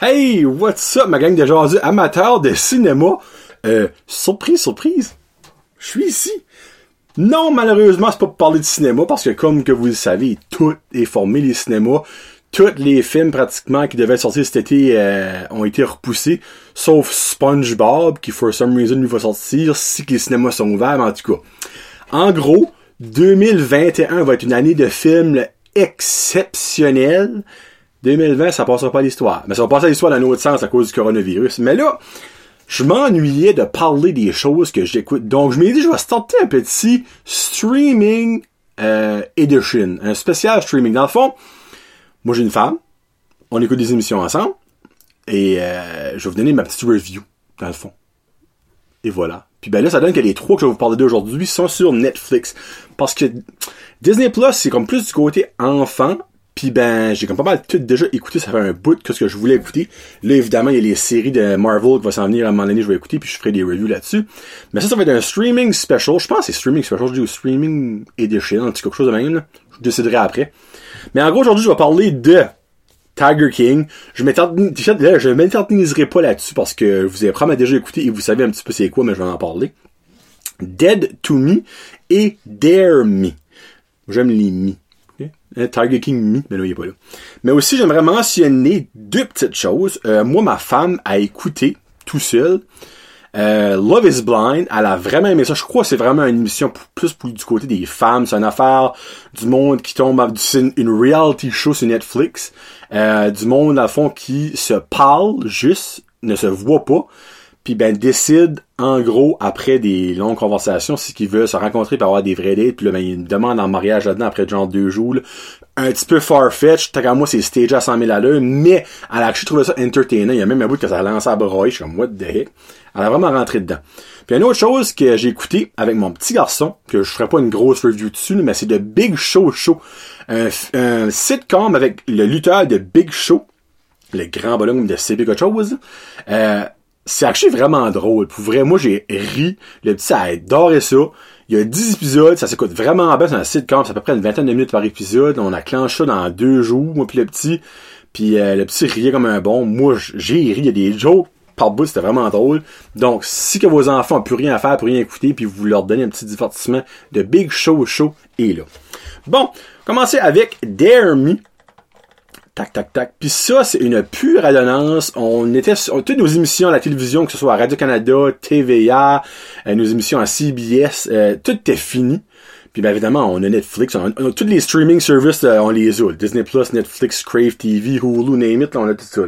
Hey, what's up, ma gang de jaseux amateurs de cinéma? Euh, surprise, surprise. Je suis ici. Non, malheureusement, c'est pas pour parler de cinéma, parce que comme que vous le savez, tout est formé, les cinémas. Tous les films, pratiquement, qui devaient sortir cet été, euh, ont été repoussés. Sauf SpongeBob, qui, for some reason, lui va sortir si les cinémas sont ouverts, mais en tout cas. En gros, 2021 va être une année de films exceptionnelle. 2020, ça passera pas l'histoire. Mais ça va passer à l'histoire dans un autre sens à cause du coronavirus. Mais là, je m'ennuyais de parler des choses que j'écoute. Donc, je m'ai dit, je vais starter un petit streaming euh, edition. Un spécial streaming. Dans le fond, moi, j'ai une femme. On écoute des émissions ensemble. Et euh, je vais vous donner ma petite review, dans le fond. Et voilà. Puis ben là, ça donne que les trois que je vais vous parler d'aujourd'hui sont sur Netflix. Parce que Disney Plus, c'est comme plus du côté enfant. Puis ben, j'ai comme pas mal tout déjà écouté, ça fait un bout que ce que je voulais écouter. Là, évidemment, il y a les séries de Marvel qui vont s'en venir à un moment donné, je vais écouter, puis je ferai des reviews là-dessus. Mais ça, ça va être un streaming special. Je pense que c'est streaming special, je dis streaming edition, un petit quelque chose de même. Là. Je déciderai après. Mais en gros, aujourd'hui, je vais parler de Tiger King. Je je m'éterniserai pas là-dessus parce que vous avez probablement déjà écouté et vous savez un petit peu c'est quoi, mais je vais en parler. Dead to Me et Dare Me. J'aime les Me. Hein, Tiger King Me, mais là, il est pas là. Mais aussi, j'aimerais mentionner deux petites choses. Euh, moi, ma femme a écouté tout seul. Euh, Love is Blind, elle a vraiment aimé ça. Je crois que c'est vraiment une émission plus pour du côté des femmes. C'est une affaire du monde qui tombe... C'est une reality show sur Netflix. Euh, du monde, à fond, qui se parle juste, ne se voit pas puis ben décide en gros après des longues conversations si qu'il veut se rencontrer pour avoir des vrais dates. Puis là ben il demande en mariage là-dedans après genre deux jours un petit peu farfetch tant qu'à moi c'est stage à 100 000 à l'heure. Mais elle a trouvé ça entertainant. Il y a même un bout que ça a lancé à broyer je suis comme what the heck? Elle a vraiment rentré dedans. Puis une autre chose que j'ai écouté avec mon petit garçon que je ferai pas une grosse review dessus mais c'est de Big Show Show. Un, un sitcom avec le lutteur de Big Show le grand bonhomme de CB quelque chose. Euh, c'est actually vraiment drôle. Pour vrai, moi, j'ai ri. Le petit, a adoré ça. Il y a 10 épisodes, ça s'écoute vraiment bien. C'est un sitcom, c'est à peu près une vingtaine de minutes par épisode. On a clenché ça dans deux jours, moi puis le petit. Puis euh, le petit riait comme un bon. Moi, j'ai ri. Il y a des jokes par bout, c'était vraiment drôle. Donc, si que vos enfants n'ont plus rien à faire, plus rien écouter, puis vous leur donnez un petit divertissement, de Big Show Show est là. Bon, commencez avec Dare Me. Tac, tac, tac. Puis ça, c'est une pure adonnance. On était sur toutes nos émissions à la télévision, que ce soit à Radio-Canada, TVA, euh, nos émissions à CBS, euh, tout est fini. Puis bien évidemment, on a Netflix, on a, tous les streaming services, euh, on les a. Disney+, Netflix, Crave TV, Hulu, name it, on a tout ça.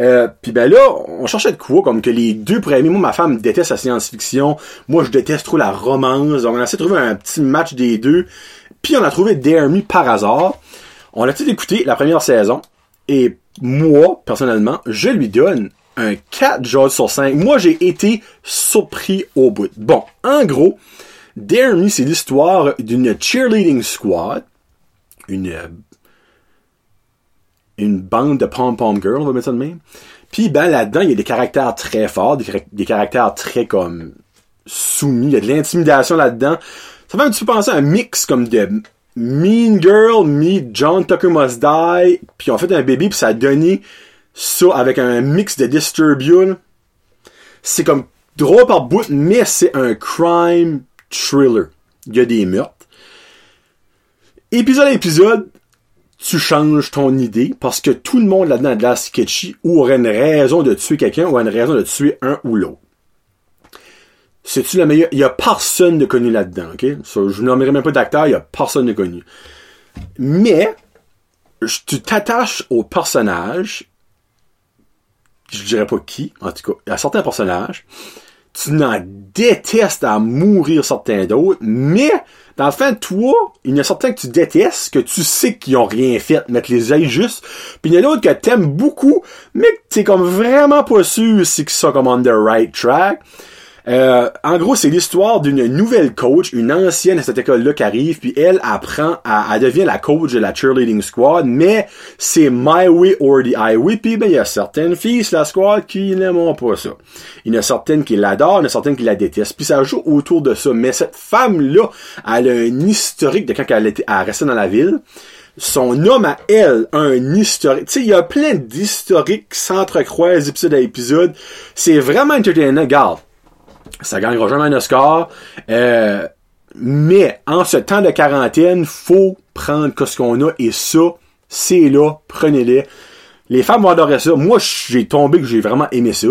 Euh, puis ben là, on cherchait de quoi, comme que les deux premiers, moi ma femme déteste la science-fiction, moi je déteste trop la romance, donc on a essayé de trouver un petit match des deux, puis on a trouvé Dare Me par hasard, on l'a tout écouté la première saison et moi, personnellement, je lui donne un 4 joueurs sur 5. Moi, j'ai été surpris au bout. Bon, en gros, Dare c'est l'histoire d'une cheerleading squad, une une bande de pom-pom girls, on va mettre ça de même. Puis ben là-dedans, il y a des caractères très forts, des, des caractères très comme soumis, il y a de l'intimidation là-dedans. Ça fait un petit peu penser à un mix comme de Mean Girl meet John Tucker Must Die, puis on fait un bébé, puis ça a donné ça avec un mix de Disturbia. C'est comme drôle par bout, mais c'est un crime thriller. Il y a des meurtres. Épisode à épisode, tu changes ton idée parce que tout le monde là-dedans a de la sketchy ou aurait une raison de tuer quelqu'un ou une raison de tuer un ou l'autre. C'est-tu la meilleure? Il y a personne de connu là-dedans, ok? So, je nommerai même pas d'acteur, il y a personne de connu. Mais, tu t'attaches au personnage, je dirais pas qui, en tout cas, à certains personnages, tu n'en détestes à mourir certains d'autres, mais, dans le fin, toi, il y en a certains que tu détestes, que tu sais qu'ils ont rien fait, mettre les yeux juste, puis il y en a d'autres que t'aimes beaucoup, mais que t'es comme vraiment pas sûr si qu'ils sont comme on the right track. Euh, en gros, c'est l'histoire d'une nouvelle coach, une ancienne à cette école-là qui arrive, puis elle apprend à, elle devient la coach de la cheerleading squad, mais c'est my way or the highway, puis ben il y a certaines filles sur la squad qui n'aiment pas ça. Il y en a certaines qui l'adorent, il y en a certaines qui la détestent, puis ça joue autour de ça. Mais cette femme-là, elle a un historique de quand elle était, à rester dans la ville. son homme à elle un historique. Tu sais, il y a plein d'historiques qui s'entrecroisent épisode à épisode. C'est vraiment entertainant. Regarde, ça gagnera jamais un Oscar. Euh, mais en ce temps de quarantaine, faut prendre ce qu'on a et ça, c'est là, prenez-les. Les femmes vont adorer ça. Moi, j'ai tombé que j'ai vraiment aimé ça.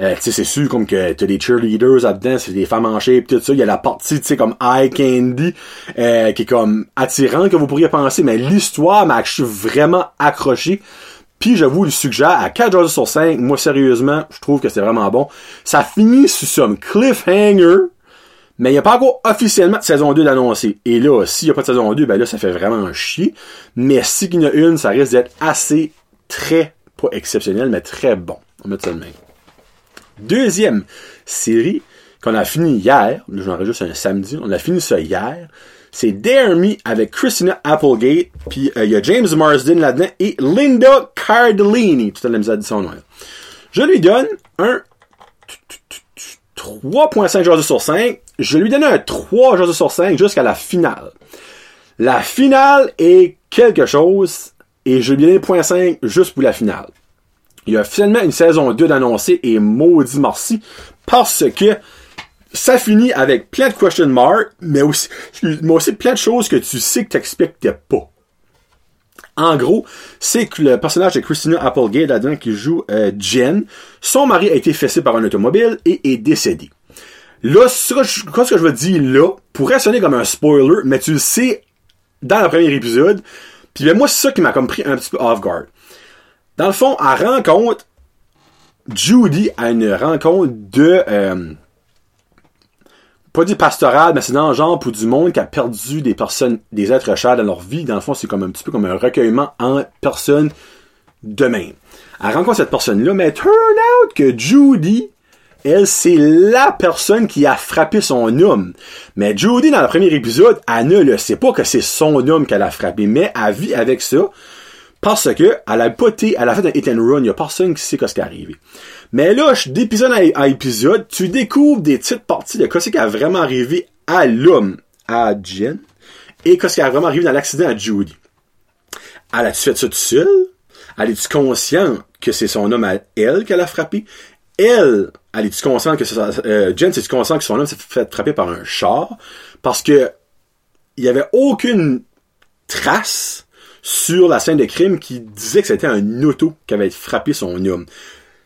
Euh, tu sais, c'est sûr comme que t'as des cheerleaders là-dedans, c'est des femmes en shape, tout ça. Il y a la partie, tu sais, comme eye candy, euh, qui est comme attirante que vous pourriez penser, mais l'histoire m'a vraiment accroché. Puis je vous le suggère à 4 jours sur 5. Moi, sérieusement, je trouve que c'est vraiment bon. Ça finit sur un cliffhanger. Mais il n'y a pas encore officiellement de saison 2 d'annoncer. Et là, s'il n'y a pas de saison 2, ben là, ça fait vraiment un chier. Mais s'il y en a une, ça risque d'être assez, très, pas exceptionnel, mais très bon. On mettre ça de même. Deuxième série qu'on a fini hier, j'enregistre un samedi, on a fini ça hier, c'est Dare Me avec Christina Applegate, puis euh, il y a James Marsden là-dedans et Linda Cardellini, tout à la misère de son nom. Je lui donne un 3.5 jours sur 5. Je lui donne un 3 jours sur 5 jusqu'à la finale. La finale est quelque chose et je lui donne 0.5 juste pour la finale. Il y a finalement une saison 2 d'annoncer et maudit merci parce que ça finit avec plein de question marks, mais aussi, mais aussi plein de choses que tu sais que t'expectais pas. En gros, c'est que le personnage de Christina Applegate là-dedans qui joue euh, Jen, son mari a été fessé par un automobile et est décédé. Là, ce que, je, ce je veux dire là pourrait sonner comme un spoiler, mais tu le sais dans le premier épisode. Puis ben, moi, c'est ça qui m'a comme pris un petit peu off guard. Dans le fond, à rencontre, Judy a une rencontre de euh, pas du pastoral, mais c'est dans le genre pour du monde qui a perdu des personnes, des êtres chers dans leur vie. Dans le fond, c'est comme un petit peu comme un recueillement en personne de même. Elle rencontre cette personne-là, mais turn out que Judy, elle, c'est la personne qui a frappé son homme. Mais Judy, dans le premier épisode, elle ne le sait pas que c'est son homme qu'elle a frappé, mais elle vit avec ça. Parce que, elle a poté, elle a fait un hit and run, il a personne qui sait ce qui est arrivé. Mais là, d'épisode à, épisode, tu découvres des petites parties de ce qui a vraiment arrivé à l'homme, à Jen, et ce qui a vraiment arrivé dans l'accident à Judy. Elle a-tu fait ça tout seul? Elle est-tu consciente que c'est son homme à elle qu'elle a frappé? Elle, elle est-tu consciente que c'est euh, Jen, c'est-tu consciente que son homme s'est fait frapper par un char? Parce que, il y avait aucune trace sur la scène de crime qui disait que c'était un auto qui avait frappé son homme.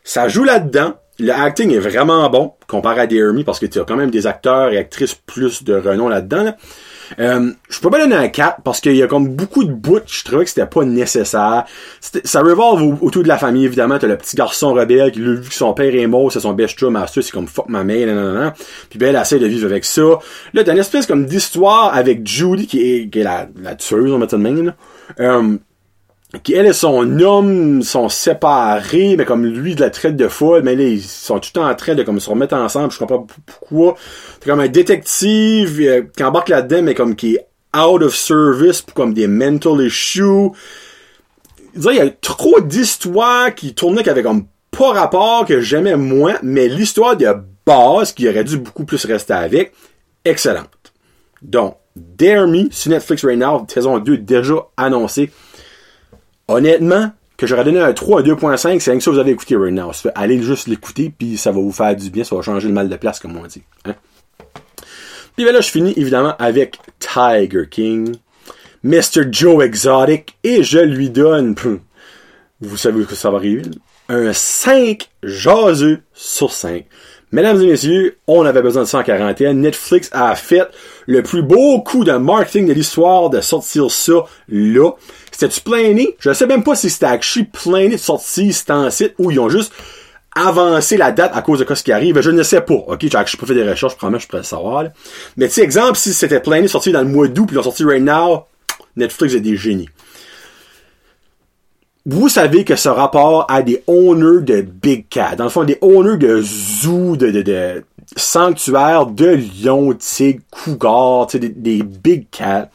Ça joue là-dedans. Le acting est vraiment bon comparé à Dear parce que tu as quand même des acteurs et actrices plus de renom là-dedans. Euh, je peux pas donner un 4 parce qu'il y a comme beaucoup de bouts, je trouvais que c'était pas nécessaire. Ça revolve autour de la famille, évidemment. T'as le petit garçon rebelle qui, vu que son père est mort, c'est son best chum, c'est comme fuck ma mère, nan, Puis ben, elle essaie de vivre avec ça. Là, t'as une espèce comme d'histoire avec Judy qui est, qui est la, la tueuse, on va de même, euh, qui elle et son homme sont séparés, mais comme lui de la traite de folle, mais là, ils sont tout le temps en train de comme se remettre ensemble, je comprends pas pourquoi. C'est comme un détective euh, qui embarque là-dedans, mais comme qui est out of service pour comme des mental issues. Il y a trop d'histoires qui tournaient qui avaient comme pas rapport, que j'aimais moins, mais l'histoire de base, qui aurait dû beaucoup plus rester avec, excellente. Donc, Dare Me sur Netflix right now, saison 2 déjà annoncée. Honnêtement, que j'aurais donné un 3, un 2.5, c'est rien que ça vous avez écouté right now. Allez juste l'écouter, puis ça va vous faire du bien, ça va changer le mal de place, comme on dit. Hein? Puis ben là, je finis évidemment avec Tiger King, Mr. Joe Exotic, et je lui donne, vous savez que ça va arriver, un 5 jaseux sur 5. Mesdames et messieurs, on avait besoin de ça en quarantaine. Netflix a fait le plus beau coup de marketing de l'histoire de sortir ça là. C'était-tu plané? Je sais même pas si c'était actually plané de sortir cet en site ou ils ont juste avancé la date à cause de ce qui arrive. Je ne sais pas. Ok, j'ai pas fait des recherches, probablement je pourrais le savoir. Mais tu exemple, si c'était plané sorti dans le mois d'août puis ils l'ont sorti right now, Netflix est des génies vous savez que ce rapport a des owners de big cat. Dans le fond, des owners de zoo, de, de, de sanctuaires de lions, tigres, cougars, des, des big cats.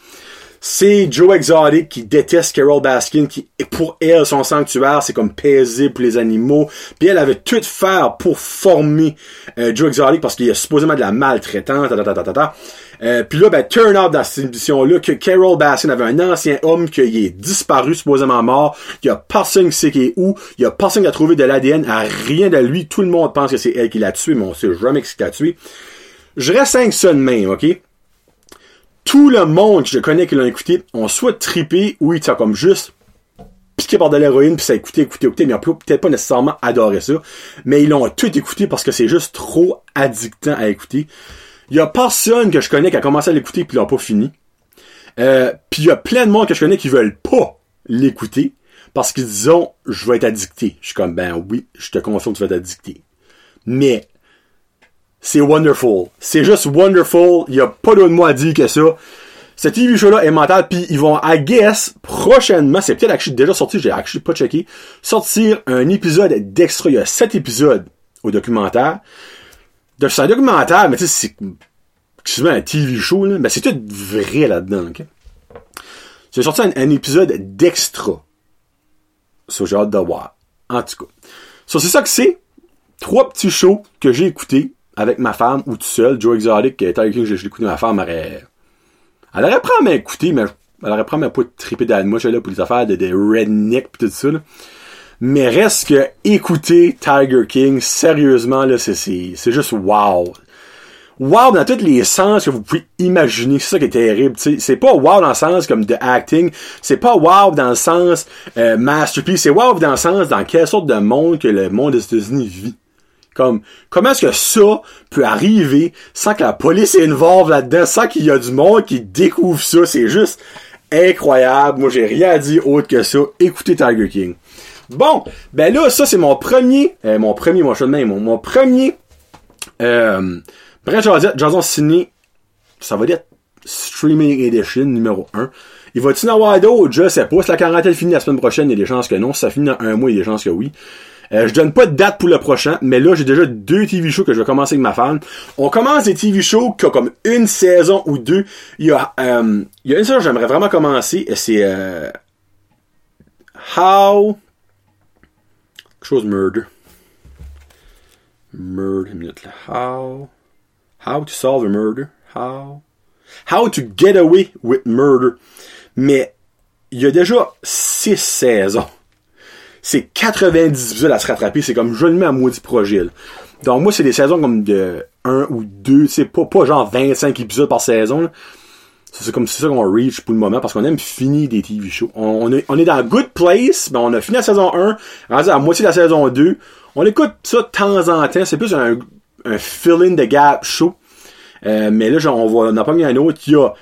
C'est Joe Exotic qui déteste Carol Baskin, qui, pour elle, son sanctuaire, c'est comme paisible pour les animaux. Puis elle avait tout faire pour former euh, Joe Exotic parce qu'il y a supposément de la maltraitance, ta, ta, ta, ta, Euh, puis là, ben, turn out dans cette émission-là que Carol Baskin avait un ancien homme qui est disparu, supposément mort. Il y a personne qui sait qui est où. Il y a personne qui a trouvé de l'ADN à rien de lui. Tout le monde pense que c'est elle qui l'a tué, mais on sait jamais qui l'a tué. Je reste 5 ça de même, ok? Tout le monde que je connais qui l'a écouté ont soit trippé ou ils sont comme juste piqué par de l'héroïne puis ça a écouté, écouté, écouté, mais ils ont peut-être pas nécessairement adoré ça. Mais ils l'ont tout écouté parce que c'est juste trop addictant à écouter. Il y a personne que je connais qui a commencé à l'écouter puis l'a pas fini. Euh, puis il y a plein de monde que je connais qui veulent pas l'écouter parce qu'ils disent je vais être addicté. Je suis comme ben oui, je te confirme que tu vas être addicté. Mais c'est wonderful. C'est juste wonderful. Il y a pas d'autre mot à dire que ça. Ce TV show-là est mental, puis ils vont, I guess, prochainement, c'est peut-être déjà sorti, j'ai actually pas checké, sortir un épisode d'extra. Il y a sept épisodes au documentaire. C'est un documentaire, mais tu sais, c'est excusez un TV show, là, mais c'est tout vrai là-dedans, ok? J'ai sorti un, épisode d'extra. So, j'ai hâte de voir. En tout cas. So, c'est ça que c'est. Trois petits shows que j'ai écoutés avec ma femme ou tout seul. Joe Exotic, qui était avec que je écouté, ma femme aurait... Elle aurait probablement écouté, mais elle aurait probablement pas trippé dans moi, là, pour les affaires de, des redneck pis tout ça, là. Mais reste que écouter Tiger King, sérieusement, là, c'est, c'est, juste wow. Wow dans tous les sens que vous pouvez imaginer. C'est ça qui est terrible. C'est pas wow dans le sens comme de acting. C'est pas wow dans le sens euh, masterpiece. C'est wow dans le sens dans quelle sorte de monde que le monde des États-Unis vit. Comme, comment est-ce que ça peut arriver sans que la police est involve là-dedans, sans qu'il y a du monde qui découvre ça? C'est juste incroyable. Moi, j'ai rien à autre que ça. Écoutez Tiger King. Bon, ben là, ça, c'est mon premier, euh, mon premier, mon show de même, mon, premier, euh, Jason Ciné, ça va être Streaming Edition numéro 1. Il va-tu en avoir d'autres? Je sais pas. Si la quarantaine finit la semaine prochaine, il y a des chances que non. Si ça finit dans un mois, il y a des chances que oui. Euh, je donne pas de date pour le prochain, mais là, j'ai déjà deux TV shows que je vais commencer avec ma femme. On commence des TV shows qui ont comme une saison ou deux. Il y a, euh, il y a une saison que j'aimerais vraiment commencer, c'est euh, How... Chose murder. Murder, minute là. How... How to solve a murder? How... How to get away with murder. Mais il y a déjà six saisons c'est 90 épisodes à se rattraper. C'est comme je le mets à maudit projet. Donc moi, c'est des saisons comme de 1 ou 2, c'est pas genre 25 épisodes par saison. C'est comme ça qu'on reach pour le moment parce qu'on aime finir des TV shows. On, est, on est dans Good Place, ben on a fini la saison 1, rendu à la moitié de la saison 2. On écoute ça de temps en temps. C'est plus un, un fill-in de gap show. Euh, mais là, genre, on va, on a pas mis un autre. Il y a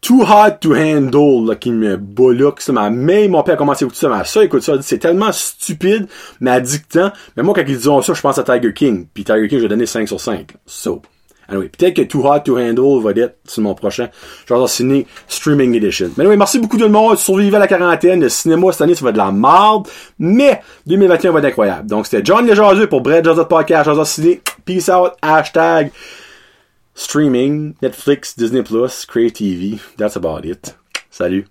Too Hard to Handle là, qui me bolloque. Ça m'a même mon père a commencé à écouter ça. Mais ça, écoute ça, c'est tellement stupide, mais addictant. Mais moi, quand ils disent ça, je pense à Tiger King. Puis Tiger King, je vais donner 5 sur 5. So. Anyway, peut-être que Too Hard to Handle va être sur mon prochain. Je vais signer Streaming Edition. Mais anyway, merci beaucoup tout le monde. Survivez à la quarantaine. Le cinéma cette année, ça va être de la merde. Mais 2021 va être incroyable. Donc c'était John Léjardeux pour Brett Joseph Podcast. Joseph Ciné. Peace out. Hashtag streaming, Netflix, Disney Create TV. That's about it. Salut.